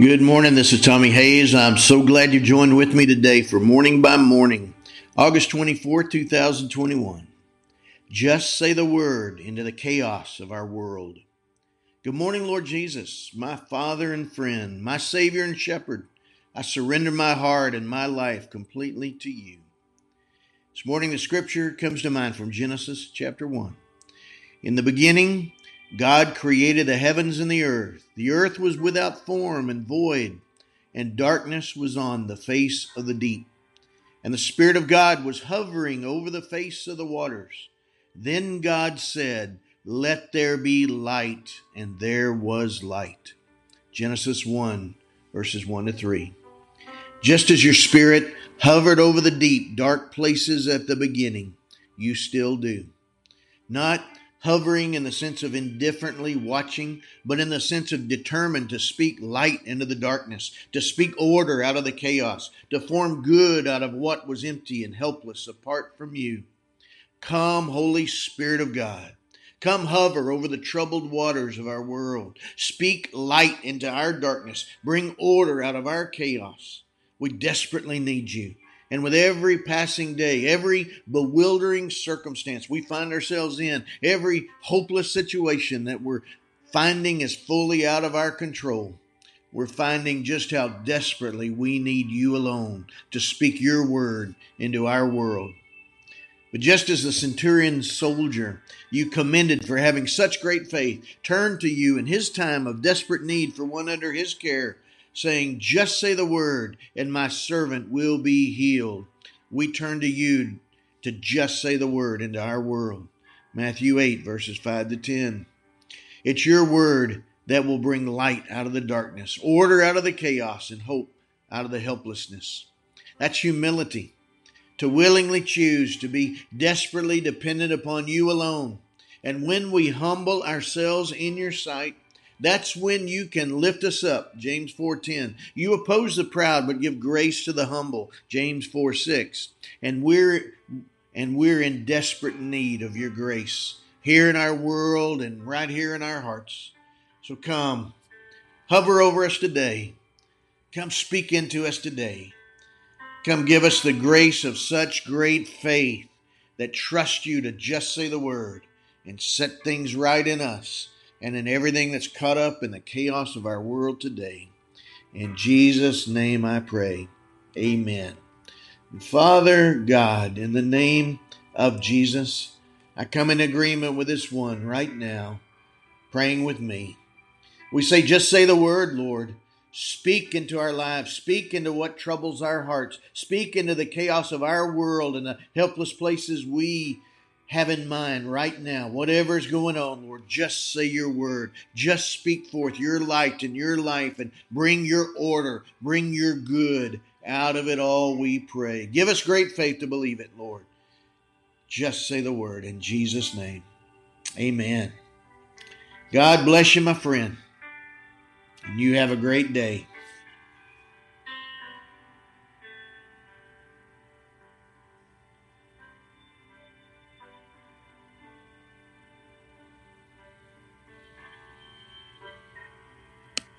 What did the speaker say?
Good morning. This is Tommy Hayes. I'm so glad you joined with me today for Morning by Morning, August 24, 2021. Just say the word into the chaos of our world. Good morning, Lord Jesus, my Father and friend, my Savior and Shepherd. I surrender my heart and my life completely to you. This morning, the scripture comes to mind from Genesis chapter 1. In the beginning, God created the heavens and the earth. The earth was without form and void, and darkness was on the face of the deep. And the Spirit of God was hovering over the face of the waters. Then God said, Let there be light, and there was light. Genesis 1, verses 1 to 3. Just as your Spirit hovered over the deep, dark places at the beginning, you still do. Not hovering in the sense of indifferently watching, but in the sense of determined to speak light into the darkness, to speak order out of the chaos, to form good out of what was empty and helpless apart from you. Come, Holy Spirit of God. Come hover over the troubled waters of our world. Speak light into our darkness. Bring order out of our chaos. We desperately need you. And with every passing day, every bewildering circumstance we find ourselves in, every hopeless situation that we're finding is fully out of our control, we're finding just how desperately we need you alone to speak your word into our world. But just as the centurion soldier you commended for having such great faith turned to you in his time of desperate need for one under his care, saying, Just say the word, and my servant will be healed. We turn to you to just say the word into our world. Matthew 8, verses 5 to 10. It's your word that will bring light out of the darkness, order out of the chaos, and hope out of the helplessness. That's humility. To willingly choose to be desperately dependent upon you alone. And when we humble ourselves in your sight, that's when you can lift us up. James 4:10. You oppose the proud but give grace to the humble. James 4:6. And we're and we're in desperate need of your grace here in our world and right here in our hearts. So come, hover over us today. Come speak into us today. Come give us the grace of such great faith that trust you to just say the word and set things right in us and in everything that's caught up in the chaos of our world today. In Jesus' name I pray. Amen. Father God, in the name of Jesus, I come in agreement with this one right now, praying with me. We say, just say the word, Lord. Speak into our lives. Speak into what troubles our hearts. Speak into the chaos of our world and the helpless places we have in mind right now, whatever's going on, Lord, just say your word. Just speak forth your light in your life and bring your order, bring your good out of it all, we pray. Give us great faith to believe it, Lord. Just say the word in Jesus' name. Amen. God bless you, my friend. And you have a great day.